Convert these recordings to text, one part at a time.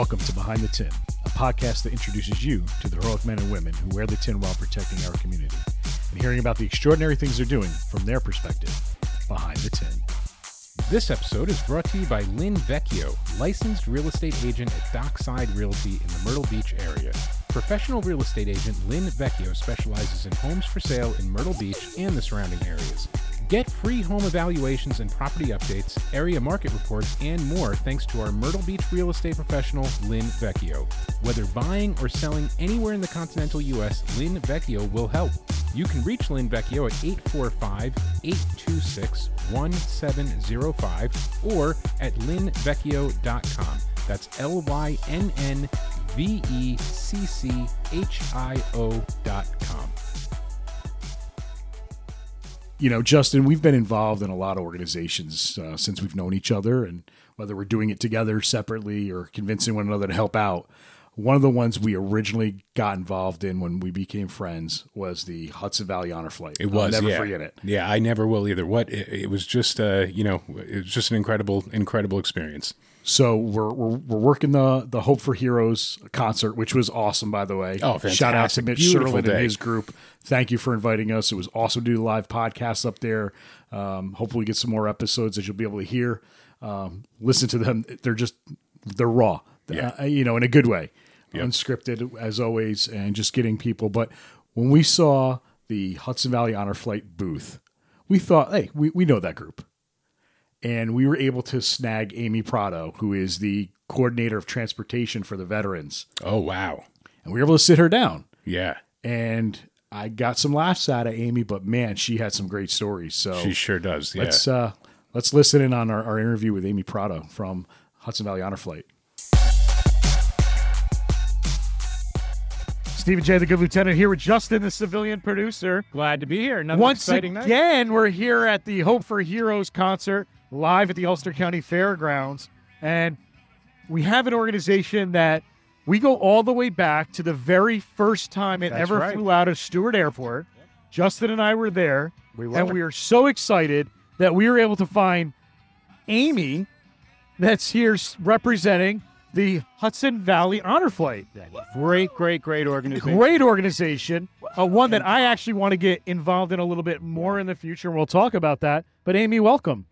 Welcome to Behind the Tin, a podcast that introduces you to the heroic men and women who wear the tin while protecting our community and hearing about the extraordinary things they're doing from their perspective behind the tin. This episode is brought to you by Lynn Vecchio, licensed real estate agent at Dockside Realty in the Myrtle Beach area. Professional real estate agent Lynn Vecchio specializes in homes for sale in Myrtle Beach and the surrounding areas. Get free home evaluations and property updates, area market reports, and more thanks to our Myrtle Beach real estate professional, Lynn Vecchio. Whether buying or selling anywhere in the continental U.S., Lynn Vecchio will help. You can reach Lynn Vecchio at 845 826 1705 or at lynnvecchio.com. That's L Y N N V E C C H I O dot com. You know, Justin, we've been involved in a lot of organizations uh, since we've known each other, and whether we're doing it together separately or convincing one another to help out. One of the ones we originally got involved in when we became friends was the Hudson Valley Honor Flight. It was I'll never yeah. forget it. Yeah, I never will either. What it, it was just, uh, you know, it was just an incredible, incredible experience. So we're, we're we're working the the Hope for Heroes concert, which was awesome, by the way. Oh, Shout out to fantastic. Mitch Beautiful Sherlin day. and his group. Thank you for inviting us. It was awesome to do live podcasts up there. Um, hopefully, we get some more episodes that you'll be able to hear. Um, listen to them. They're just they're raw, Yeah. uh, you know, in a good way, Yep. unscripted as always, and just getting people. But when we saw the Hudson Valley Honor Flight booth, we thought, hey, we, we know that group and we were able to snag Amy Prado, who is the coordinator of transportation for the veterans, Oh wow, and we were able to sit her down. yeah, And I got some laughs out of Amy, but man, she had some great stories. So she sure does. Yeah, let's uh, let's listen in on our, our interview with Amy Prado from Hudson Valley Honor Flight. Stephen J, the good lieutenant, here with Justin, the civilian producer. Glad to be here. Another Once exciting night. again, we're here at the Hope for Heroes concert live at the Ulster County Fairgrounds. And we have an organization that we go all the way back to the very first time it That's ever right. flew out of Stewart Airport. Justin and I were there. We were. and we are so excited that we were able to find Amy that's here representing the Hudson Valley Honor Flight. Great, great, great organization. Great organization, uh, one that I actually want to get involved in a little bit more in the future. and We'll talk about that. But Amy, welcome.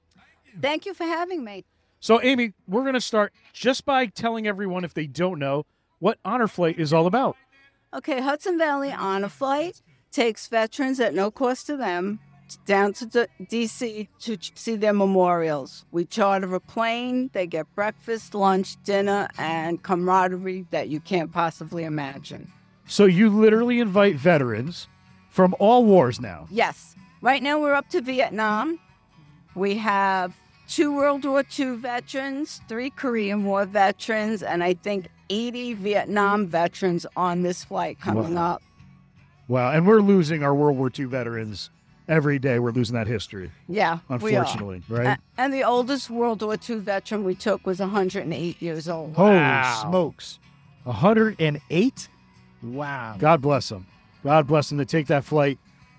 Thank you for having me. So, Amy, we're going to start just by telling everyone, if they don't know, what Honor Flight is all about. Okay, Hudson Valley Honor Flight takes veterans at no cost to them down to DC to see their memorials. We charter a plane, they get breakfast, lunch, dinner, and camaraderie that you can't possibly imagine. So, you literally invite veterans from all wars now. Yes, right now we're up to Vietnam. We have two World War II veterans, three Korean War veterans, and I think 80 Vietnam veterans on this flight coming Wow. up. Wow. And we're losing our World War II veterans every day. We're losing that history, Yeah, we are. unfortunately, right? And the oldest World War II veteran we took was 108 years old. Holy Wow. smokes. 108? Wow. God bless them. God bless them to take that flight.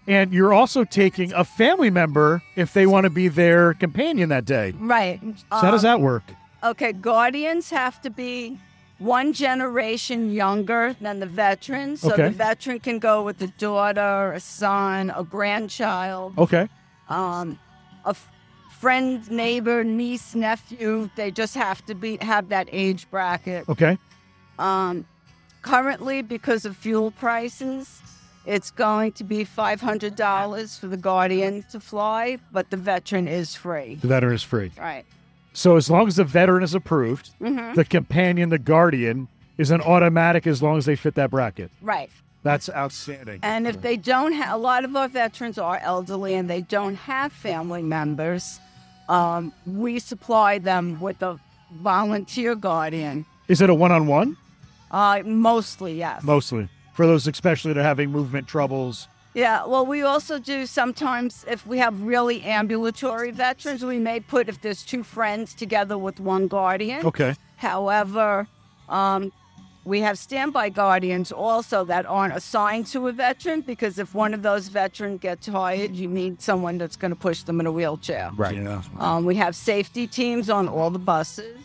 And you're also taking a family member if they want to be their companion that day. Right. So, how does Um, that work? Okay, guardians have to be one generation younger than the veteran. So Okay. the veteran can go with a daughter, a son, a grandchild, Okay. um, a f- friend, neighbor, niece, nephew. They just have to be have that age bracket. Okay. Um, currently, because of fuel prices, it's going to be $500 for the guardian to fly, but the veteran is free. The veteran is free. Right. So, as long as the veteran is approved, hmm the companion, the guardian, is an automatic as long as they fit that bracket. Right. That's outstanding. And if they don't have, a lot of our veterans are elderly and they don't have family members, um, we supply them with a volunteer guardian. Is it a one on one? Uh, mostly, yes. Mostly. For those, especially that are having movement troubles. Yeah, well, we also do sometimes if we have really ambulatory veterans, we may put if there's two friends together with one guardian. Okay. However, um, we have standby guardians also that aren't assigned to a veteran because if one of those veterans gets tired, you need someone that's going to push them in a wheelchair. Right. Yeah. Um, we have safety teams on all the buses.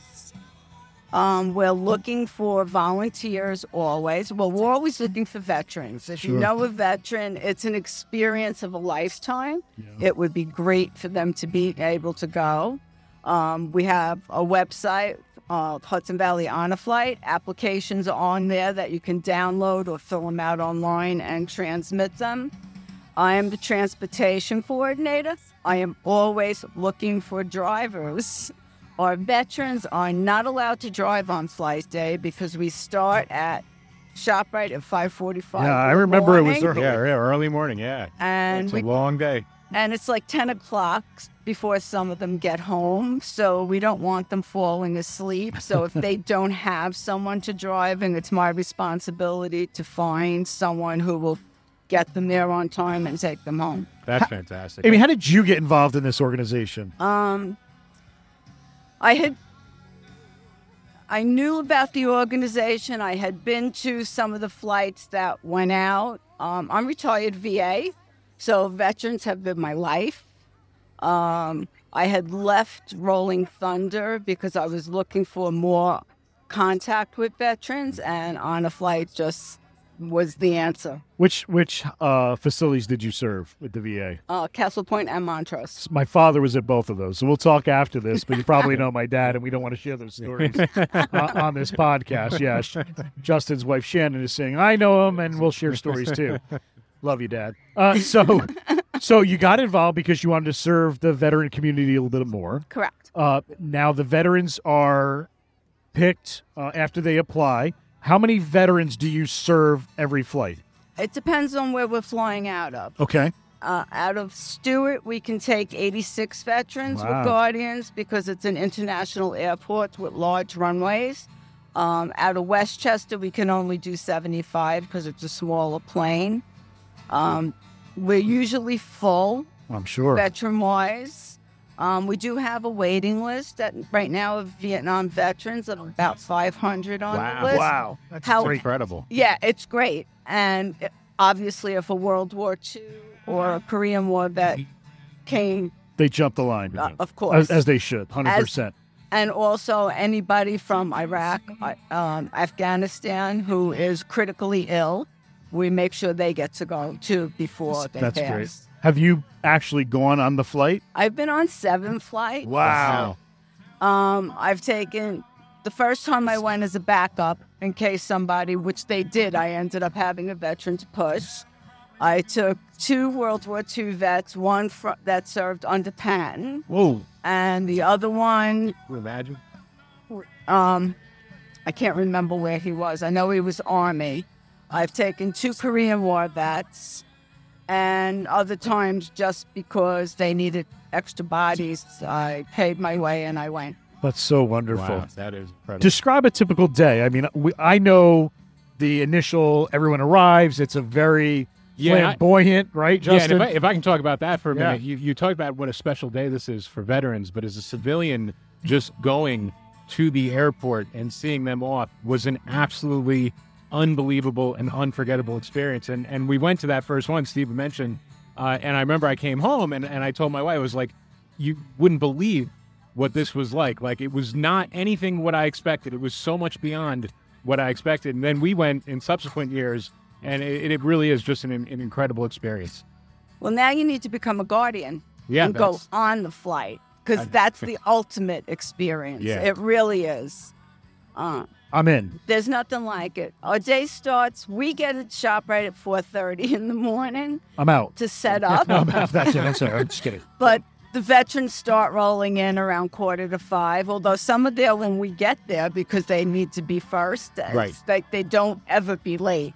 Um, we're looking for volunteers always. Well, we're always looking for veterans. If you know a veteran, it's an experience of a lifetime. It would be great for them to be able to go. Um, we have a website, uh, Hudson Valley Honor Flight. Applications are on there that you can download or fill them out online and transmit them. I am the transportation coordinator. I am always looking for drivers. Our veterans are not allowed to drive on flight day because we start at ShopRite at 5:45. Yeah, I in the remember it was morning, early. Yeah, yeah, early morning. Yeah, and it's we a long day. and it's like 10 o'clock before some of them get home. So we don't want them falling asleep. So if they don't have someone to drive, and it's my responsibility to find someone who will get them there on time and take them home. That's fantastic. Amy, how did you get involved in this organization? Um, I had. I knew about the organization. I had been to some of the flights that went out. Um, I'm retired VA, so veterans have been my life. Um, I had left Rolling Thunder because I was looking for more contact with veterans, and Honor Flight just was the answer. Which which uh, facilities did you serve with the VA? Uh, Castle Point and Montrose. My father was at both of those, so we'll talk after this. But you probably know my dad, and we don't want to share those stories uh, on this podcast. Yeah, Justin's wife Shannon is saying I know him, and we'll share stories too. Love you, Dad. Uh, so, so you got involved because you wanted to serve the veteran community a little bit more. Correct. Uh, now the veterans are picked uh, after they apply. How many veterans do you serve every flight? It depends on where we're flying out of. Okay. Uh, out of Stewart, we can take 86 veterans Wow. with Guardians because it's an international airport with large runways. Um, out of Westchester, we can only do 75 because it's a smaller plane. Um, we're usually full, I'm sure. veteran wise. Um, we do have a waiting list that right now of Vietnam veterans of about 500 on Wow. the list. Wow. That's How- incredible. Yeah, it's great. And obviously, if a World War II or a Korean War vet came, They jumped the line. uh, of course. as, as they should, 100%. and also anybody from Iraq, um, Afghanistan who is critically ill, we make sure they get to go too before they That's pass. great. Have you actually gone on the flight? I've been on seven flights. Wow. Um, I've taken the first time I went as a backup in case somebody, which they did, I ended up having a veteran to push. I took two World War II vets, one fr- that served under Patton, Whoa. and the other one, you imagine? um, I can't remember where he was. I know he was Army. I've taken two Korean War vets, and other times just because they needed extra bodies, I paid my way and I went. That's so wonderful. Wow, that is incredible. Describe a typical day. I mean, we, I know the initial everyone arrives. It's a very Yeah, I- flamboyant, right, Yeah, and Justin? if I, if I can talk about that for a Yeah. minute, you, you talked about what a special day this is for veterans, but as a civilian, just going to the airport and seeing them off was an absolutely unbelievable and unforgettable experience. And and we went to that first one Steve mentioned, uh, and I remember I came home and, and I told my wife, I was like, you wouldn't believe what this was like. Like it was not anything what I expected. It was so much beyond what I expected. And then we went in subsequent years, and it, it really is just an, an incredible experience. Well, now you need to become a guardian Yeah, and go on the flight because that's the ultimate experience. Yeah. It really is. Uh, I'm in. there's nothing like it. Our day starts. We get at ShopRite at 4:30 in the morning I'm out. to set up. No, that's it. I'm sorry. I'm just kidding. But the veterans start rolling in around quarter to five, although some are there when we get there because they need to be first. It's Right. Like they don't ever be late.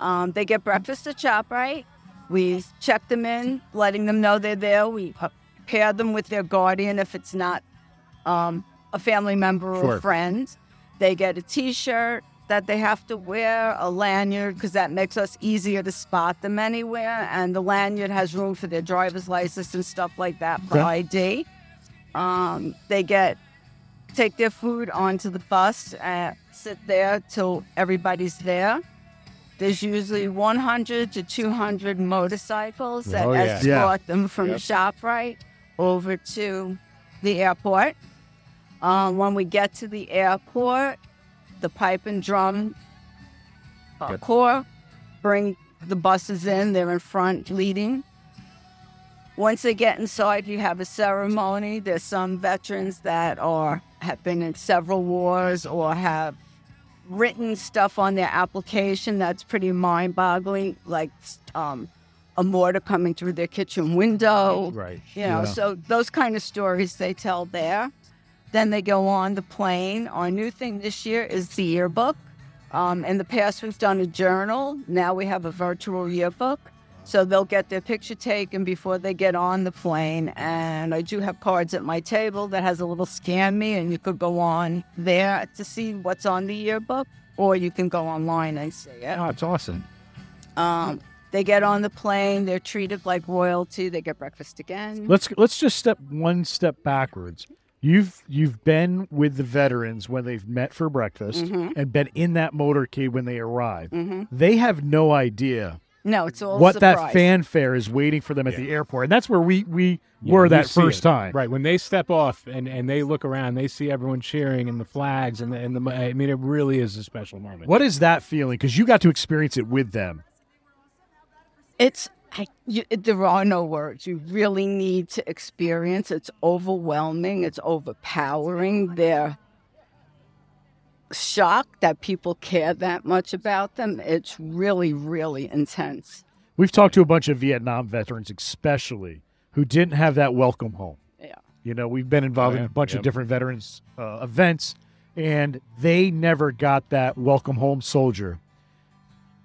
Um, they get breakfast at ShopRite. We check them in, letting them know they're there. We pair them with their guardian if it's not um, a family member or Sure. a friend. They get a T-shirt that they have to wear, a lanyard because that makes us easier to spot them anywhere, and the lanyard has room for their driver's license and stuff like that for Okay. ID. Um, they get take their food onto the bus and sit there till everybody's there. There's usually 100 to 200 motorcycles that Oh, yeah. escort Yeah. them from Yep. ShopRite over to the airport. Um, when we get to the airport, the pipe and drum uh, Good. corps bring the buses in. They're in front leading. Once they get inside, you have a ceremony. There's some veterans that are have been in several wars or have written stuff on their application that's pretty mind-boggling, like um, a mortar coming through their kitchen window. Right. You know, Yeah. so those kind of stories they tell there. Then they go on the plane. Our new thing this year is the yearbook. Um, in the past, we've done a journal. Now we have a virtual yearbook. So they'll get their picture taken before they get on the plane. And I do have cards at my table that has a little scan me, and you could go on there to see what's on the yearbook, or you can go online and see it. Oh, it's awesome. Um, they get on the plane. They're treated like royalty. They get breakfast again. Let's let's just step one step backwards. You've you've been with the veterans when they've met for breakfast Mm-hmm. and been in that motorcade when they arrive. They have no idea No, it's all what that fanfare is waiting for them at the airport, and that's where we we Yeah, were that first it. time. Right. When they step off and, and they look around, they see everyone cheering and the flags and the, and the I mean, it really is a special moment. What is that feeling? Because you got to experience it with them. It's I, you, there are no words. You really need to experience. It's overwhelming. It's overpowering. They're shocked that people care that much about them. It's really, really intense. We've talked to a bunch of Vietnam veterans, especially who didn't have that welcome home. Yeah. You know, we've been involved Oh, yeah. in a bunch Yep. of different veterans uh, events, and they never got that welcome home soldier.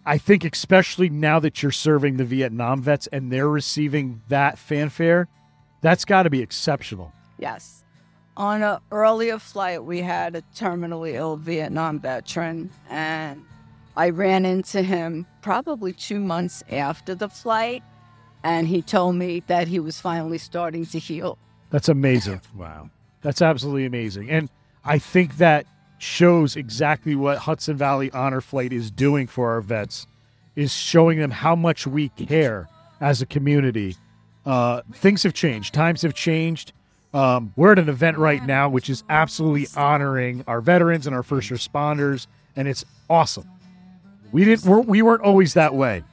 I think, especially now that you're serving the Vietnam vets and they're receiving that fanfare, that's got to be exceptional. Yes. On an earlier flight, we had a terminally ill Vietnam veteran, and I ran into him probably two months after the flight, and he told me that he was finally starting to heal. That's amazing. Wow. That's absolutely amazing. And I think that shows exactly what Hudson Valley Honor Flight is doing for our vets, is showing them how much we care as a community. Uh, things have changed. Times have changed. Um, we're at an event right now which is absolutely honoring our veterans and our first responders, and it's awesome. We didn't. We're, we weren't always that way,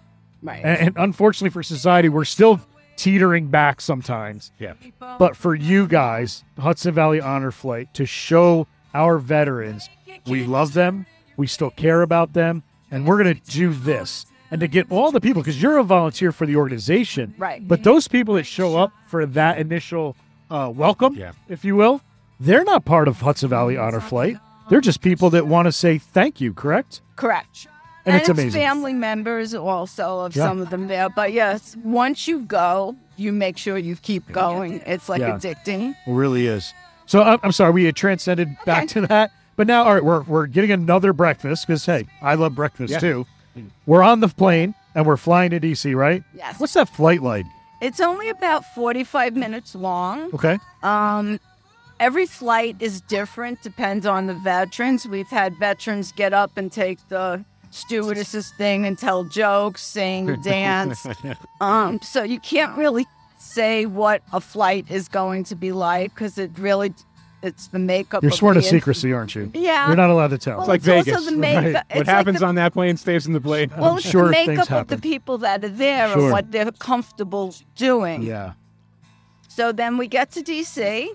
Right. and, and unfortunately for society, we're still teetering back sometimes. Yeah. But for you guys, Hudson Valley Honor Flight, to show our veterans we love them, we still care about them, and we're going to do this. And to get all the people, because you're a volunteer for the organization, Right. But those people that show up for that initial uh, welcome, Yeah. if you will, they're not part of Hudson Valley Honor Flight. They're just people that want to say thank you, correct? Correct. And it's amazing. family members also of Yeah. some of them there. But yes, once you go, you make sure you keep going. It's like Yeah. addicting. It really is. So I'm, I'm sorry, we had transcended back to that. But now, all right, we're, we're getting another breakfast because, hey, I love breakfast Yeah. too. We're on the plane and we're flying to DC, right? Yes. What's that flight like? It's only about 45 minutes long. Okay. Um, every flight is different, depends on the veterans. We've had veterans get up and take the stewardess's thing and tell jokes, sing, dance. um, so you can't really say what a flight is going to be like because it really it's the makeup. You're of sworn to secrecy, aren't you? Yeah. You're not allowed to tell. Well, like it's also Vegas, the right. It's what like happens the- on that plane stays in the plane. Well, it's sure the makeup of the people that are there Sure. and what they're comfortable doing. yeah. So then we get to DC,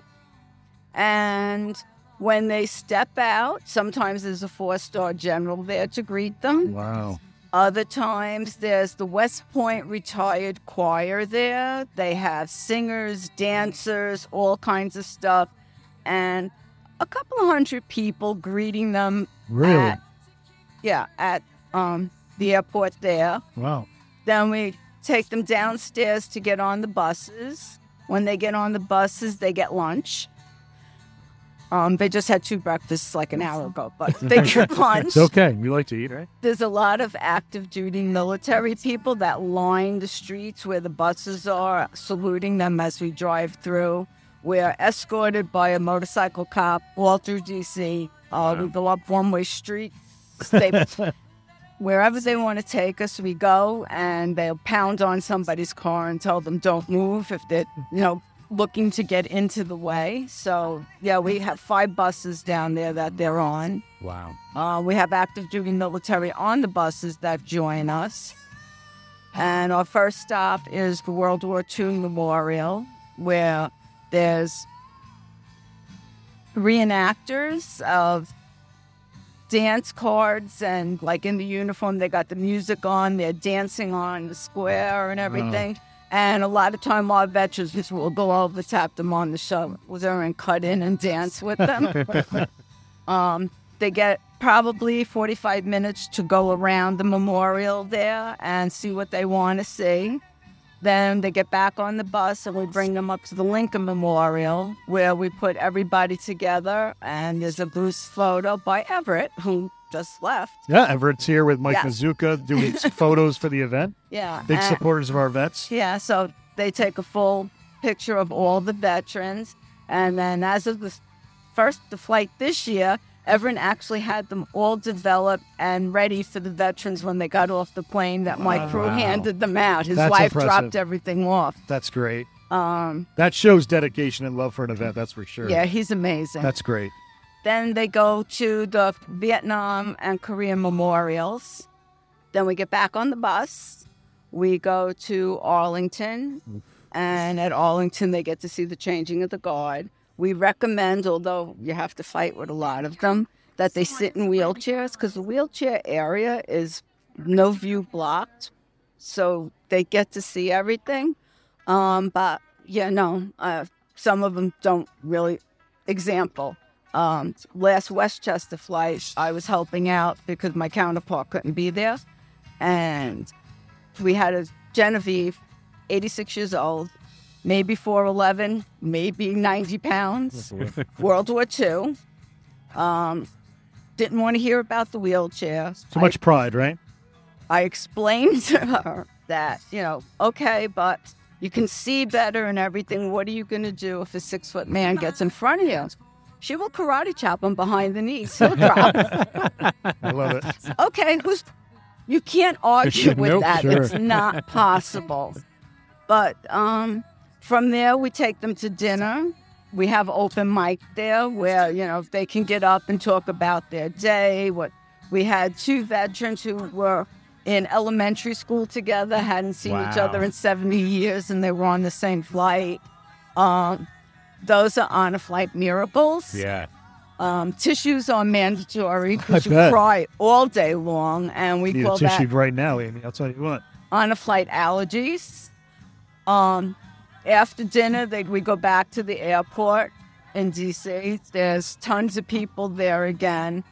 and when they step out, sometimes there's a four star general there to greet them. Wow. Other times there's the West Point retired choir there. They have singers, dancers, all kinds of stuff, and a couple of hundred people greeting them. Really? At, yeah, at um, the airport there. Wow. Then we take them downstairs to get on the buses. When they get on the buses, they get lunch. Um, they just had two breakfasts like an hour ago, but they get lunch. It's okay. We like to eat, right? There's a lot of active duty military people that line the streets where the buses are, saluting them as we drive through. We're escorted by a motorcycle cop all through DC. Uh, We go up one way streets. They, wherever they want to take us, we go, and they'll pound on somebody's car and tell them don't move if they, you know, looking to get into the way. So, yeah, we have five buses down there that they're on. Wow. Uh, we have active duty military on the buses that join us. And our first stop is the World War II Memorial, where there's reenactors of dance cards and like in the uniform they got the music on they're dancing on the square and everything and a lot of time our veterans just will go over tap them on the shoulder and cut in and dance with them. Um, they get probably 45 minutes to go around the memorial there and see what they want to see. Then they get back on the bus and we bring them up to the Lincoln Memorial where we put everybody together. And there's a boost photo by Everett who just left. Yeah, Everett's here with Mike Yes. Mazuka doing photos for the event. Yeah. Big supporters of our vets. Yeah, so they take a full picture of all the veterans. And then as of the first the flight this year, Everett actually had them all developed and ready for the veterans when they got off the plane that my crew handed them out. His That's wife impressive. dropped everything off. That's great. Um, That shows dedication and love for an event. That's for sure. yeah, he's amazing. That's great. Then they go to the Vietnam and Korean memorials. Then we get back on the bus. We go to Arlington. And at Arlington, they get to see the changing of the guard. We recommend, although you have to fight with a lot of them, that they sit in wheelchairs because the wheelchair area is no view blocked. So they get to see everything. Um, but yeah, no, uh, some of them don't really. Example, um, last Westchester flight, I was helping out because my counterpart couldn't be there. And we had a Genevieve, 86 years old, maybe 4'11, maybe 90 pounds, World War II. Um, didn't want to hear about the wheelchair. So much pride, right? I explained to her that, you know, okay, but you can see better and everything. What are you going to do if a six foot man gets in front of you? She will karate chop him behind the knees. He'll drop. I love it. okay, who's you can't argue with Nope, that. sure. It's not possible. But um, from there, we take them to dinner. We have open mic there where you know they can get up and talk about their day. What we had two veterans who were in elementary school together, hadn't seen each other in seventy years, and they were on the same flight. Um, those are Honor Flight miracles. Yeah. Um, tissues are mandatory because you bet. cry all day long, and we Need call a tissue that right now, Amy. I'll tell you what. Honor Flight allergies. Um, after dinner, they, we go back to the airport in DC. There's tons of people there again.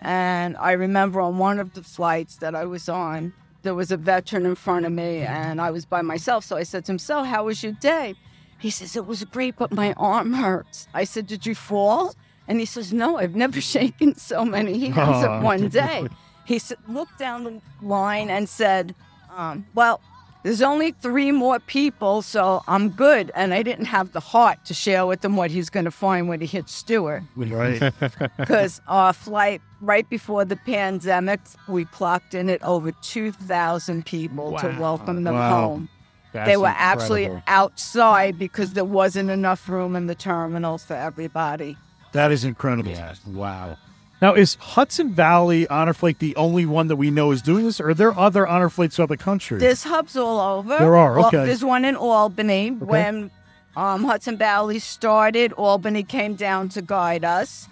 And I remember on one of the flights that I was on, there was a veteran in front of me, and I was by myself. So I said to him, So, how was your day? He says, It was great, but my arm hurts. I said, Did you fall? And he says, No, I've never shaken so many hands Aw. in one day. He said, looked down the line and said, um, Well, there's only three more people, so I'm good. And I didn't have the heart to share with him what he's going to find when he hits Stewart. Right. Because our flight right before the pandemic, we clocked in at over 2,000 people to welcome them Wow. home. That's they were actually incredible. outside because there wasn't enough room in the terminals for everybody. that is incredible. Yeah. Wow. Now, is Hudson Valley Honor Flight the only one that we know is doing this, or are there other honor flights throughout the country? There's hubs all over. There are, Well, okay. there's one in Albany. When um, Hudson Valley started, Albany came down to guide us.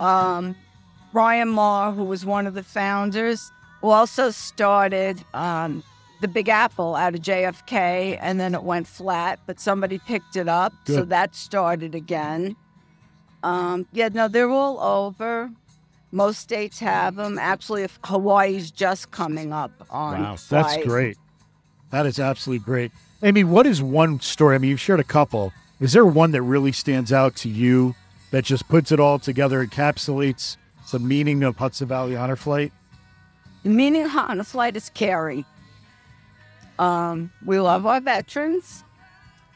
Um, Brian Marr, who was one of the founders, also started um, the Big Apple out of JFK, and then it went flat, but somebody picked it up, so that started again. Um, yeah, no, they're all over. Most states have them. Actually, if Hawaii's just coming up on Wow, That's great. That is absolutely great. Amy, what is one story? I mean, you've shared a couple. Is there one that really stands out to you that just puts it all together, encapsulates the meaning of Hudson Valley Honor Flight? The meaning Honor Flight is carry. Um, we love our veterans.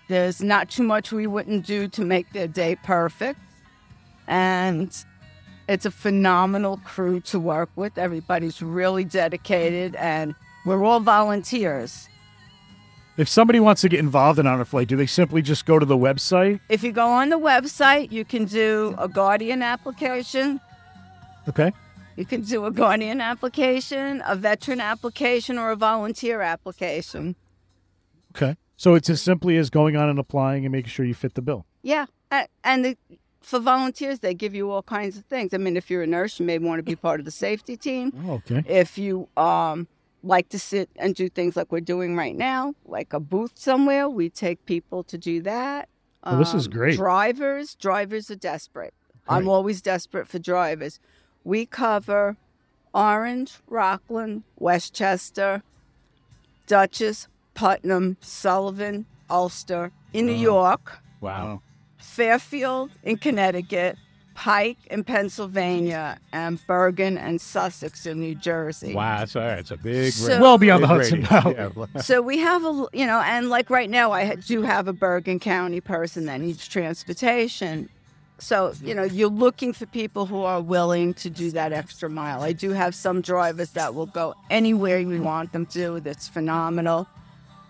There's not too much we wouldn't do to make their day perfect. And it's a phenomenal crew to work with. Everybody's really dedicated, and we're all volunteers. If somebody wants to get involved in Honor Flight, do they simply just go to the website? If you go on the website, you can do a guardian application. Okay. You can do a guardian application, a veteran application, or a volunteer application. Okay. So it's as simply as going on and applying and making sure you fit the bill. Yeah, and the, for volunteers, they give you all kinds of things. I mean, if you're a nurse, you may want to be part of the safety team. Oh, okay. If you um like to sit and do things like we're doing right now, like a booth somewhere, we take people to do that. Well, this is Um, great. Drivers, drivers are desperate. I'm always desperate for drivers. We cover Orange, Rockland, Westchester, Dutchess, Putnam, Sullivan, Ulster in New York. Wow. Fairfield in Connecticut, Pike in Pennsylvania, and Bergen and Sussex in New Jersey. Wow. That's all right. It's a big, So- ra- Well beyond the Hudson radius. Valley. Yeah. So we have a, you know, and like right now, I do have a Bergen County person that needs transportation. So, you know, you're looking for people who are willing to do that extra mile. I do have some drivers that will go anywhere we want them to. That's phenomenal.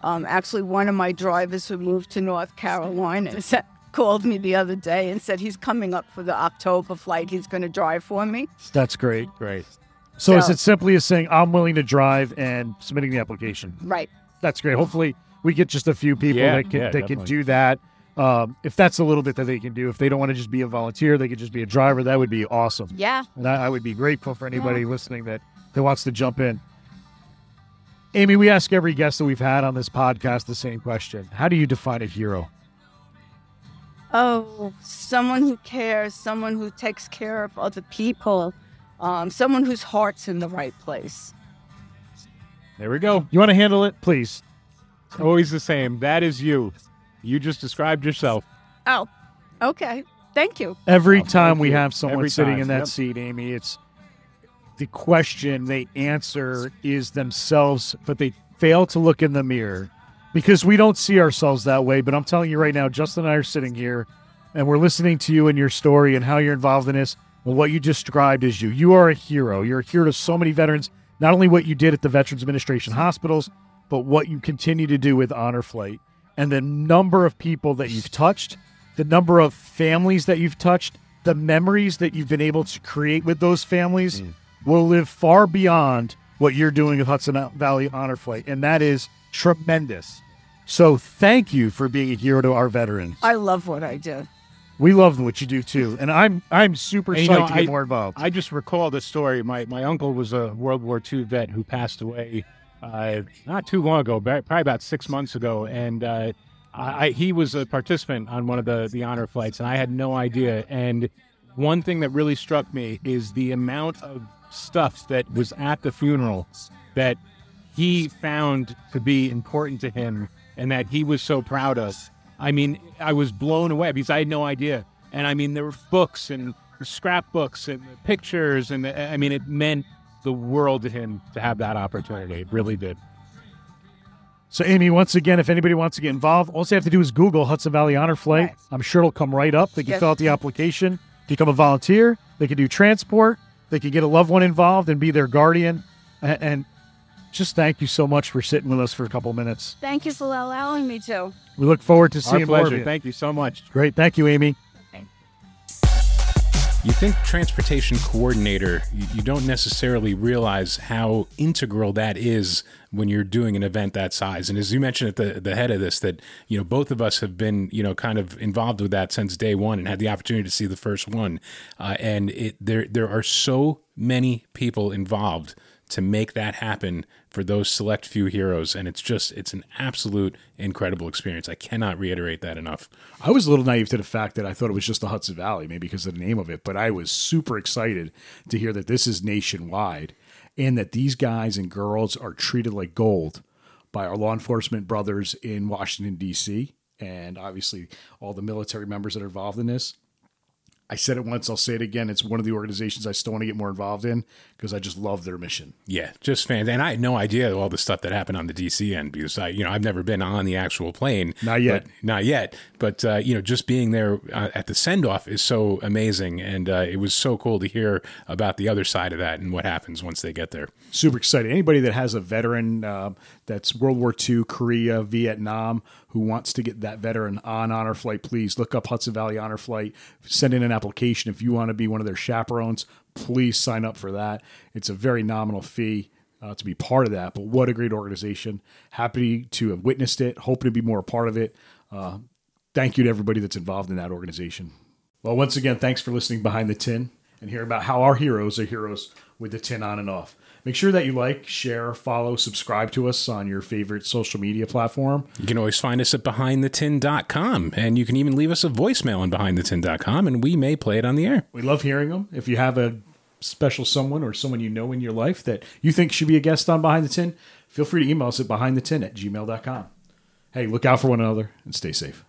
Um, actually, one of my drivers who moved to North Carolina said, called me the other day and said he's coming up for the October flight. He's going to drive for me. That's great. Great. So, is it simply as saying I'm willing to drive and submitting the application? Right. That's great. Hopefully, we get just a few people Yeah, that can yeah, that can do that. Um, if that's a little bit that they can do, if they don't want to just be a volunteer, they could just be a driver. That would be awesome. Yeah. And I, I would be grateful for anybody listening that that wants to jump in. Amy, we ask every guest that we've had on this podcast the same question: How do you define a hero? Oh, someone who cares, someone who takes care of other people, um, someone whose heart's in the right place. There we go. You want to handle it, please? Always the same. That is you. You just described yourself. Oh, okay. Thank you. Every Oh, time we you. have someone Every sitting time, in that yep. seat, Amy, it's the question they answer is themselves, but they fail to look in the mirror because we don't see ourselves that way. But I'm telling you right now, Justin and I are sitting here and we're listening to you and your story and how you're involved in this. And what you described is you. You are a hero. You're a hero to so many veterans, not only what you did at the Veterans Administration hospitals, but what you continue to do with Honor Flight and the number of people that you've touched, the number of families that you've touched, the memories that you've been able to create with those families mm. will live far beyond what you're doing with Hudson Valley Honor Flight. And that is tremendous. So thank you for being a hero to our veterans. I love what I do. We love what you do too. And I'm I'm super And, psyched you know, to get I- more involved. I just recall the story. My my uncle was a World War II vet who passed away uh, not too long ago, probably about six months ago, and uh, I, he was a participant on one of the the honor flights, and I had no idea. And one thing that really struck me is the amount of stuff that was at the funeral that he found to be important to him, and that he was so proud of. I mean, I was blown away because I had no idea. And I mean, there were books and scrapbooks and pictures, and I mean, it meant the world to him to have that opportunity. It really did. So, Amy, once again, if anybody wants to get involved, all they have to do is Google Hudson Valley Honor Flight. Right. I'm sure it'll come right up. They can Yes. fill out the application, become a volunteer. They can do transport. They can get a loved one involved and be their guardian. And, and just thank you so much for sitting with us for a couple minutes. Thank you for allowing me to. We look forward to Our seeing more of you. Thank you so much. Great. Thank you, Amy. You think transportation coordinator, you, don't necessarily realize how integral that is when you're doing an event that size. And as you mentioned at the, the head of this, that, you know, both of us have been, you know, kind of involved with that since day one and had the opportunity to see the first one. Uh, and it, there, there are so many people involved to make that happen for those select few heroes. And it's just, it's an absolute incredible experience. I cannot reiterate that enough. I was a little naive to the fact that I thought it was just the Hudson Valley, maybe because of the name of it, but I was super excited to hear that this is nationwide and that these guys and girls are treated like gold by our law enforcement brothers in Washington, D.C., and obviously all the military members that are involved in this. I said it once, I'll say it again. It's one of the organizations I still want to get more involved in because I just love their mission. Yeah, just fans. And I had no idea all the stuff that happened on the DC end because I, you know, I've never been on the actual plane. Not yet. Not yet. But, uh, you know, just being there uh, at the send off is so amazing. And uh, it was so cool to hear about the other side of that and what happens once they get there. Super excited. Anybody that has a veteran uh, that's World War II, Korea, Vietnam, who wants to get that veteran on honor flight, please look up Hudson Valley Honor Flight. Send in an application if you want to be one of their chaperones. Please sign up for that. It's a very nominal fee. Uh, to be part of that, but what a great organization! Happy to have witnessed it. Hoping to be more a part of it. Uh, thank you to everybody that's involved in that organization. Well, once again, thanks for listening behind the tin and hear about how our heroes are heroes with the tin on and off. Make sure that you like, share, follow, subscribe to us on your favorite social media platform. You can always find us at behindthetin.com and you can even leave us a voicemail on behindthetin.com and we may play it on the air. We love hearing them. If you have a special someone or someone you know in your life that you think should be a guest on Behind the Tin, feel free to email us at behindthetin at gmail.com. Hey, look out for one another and stay safe.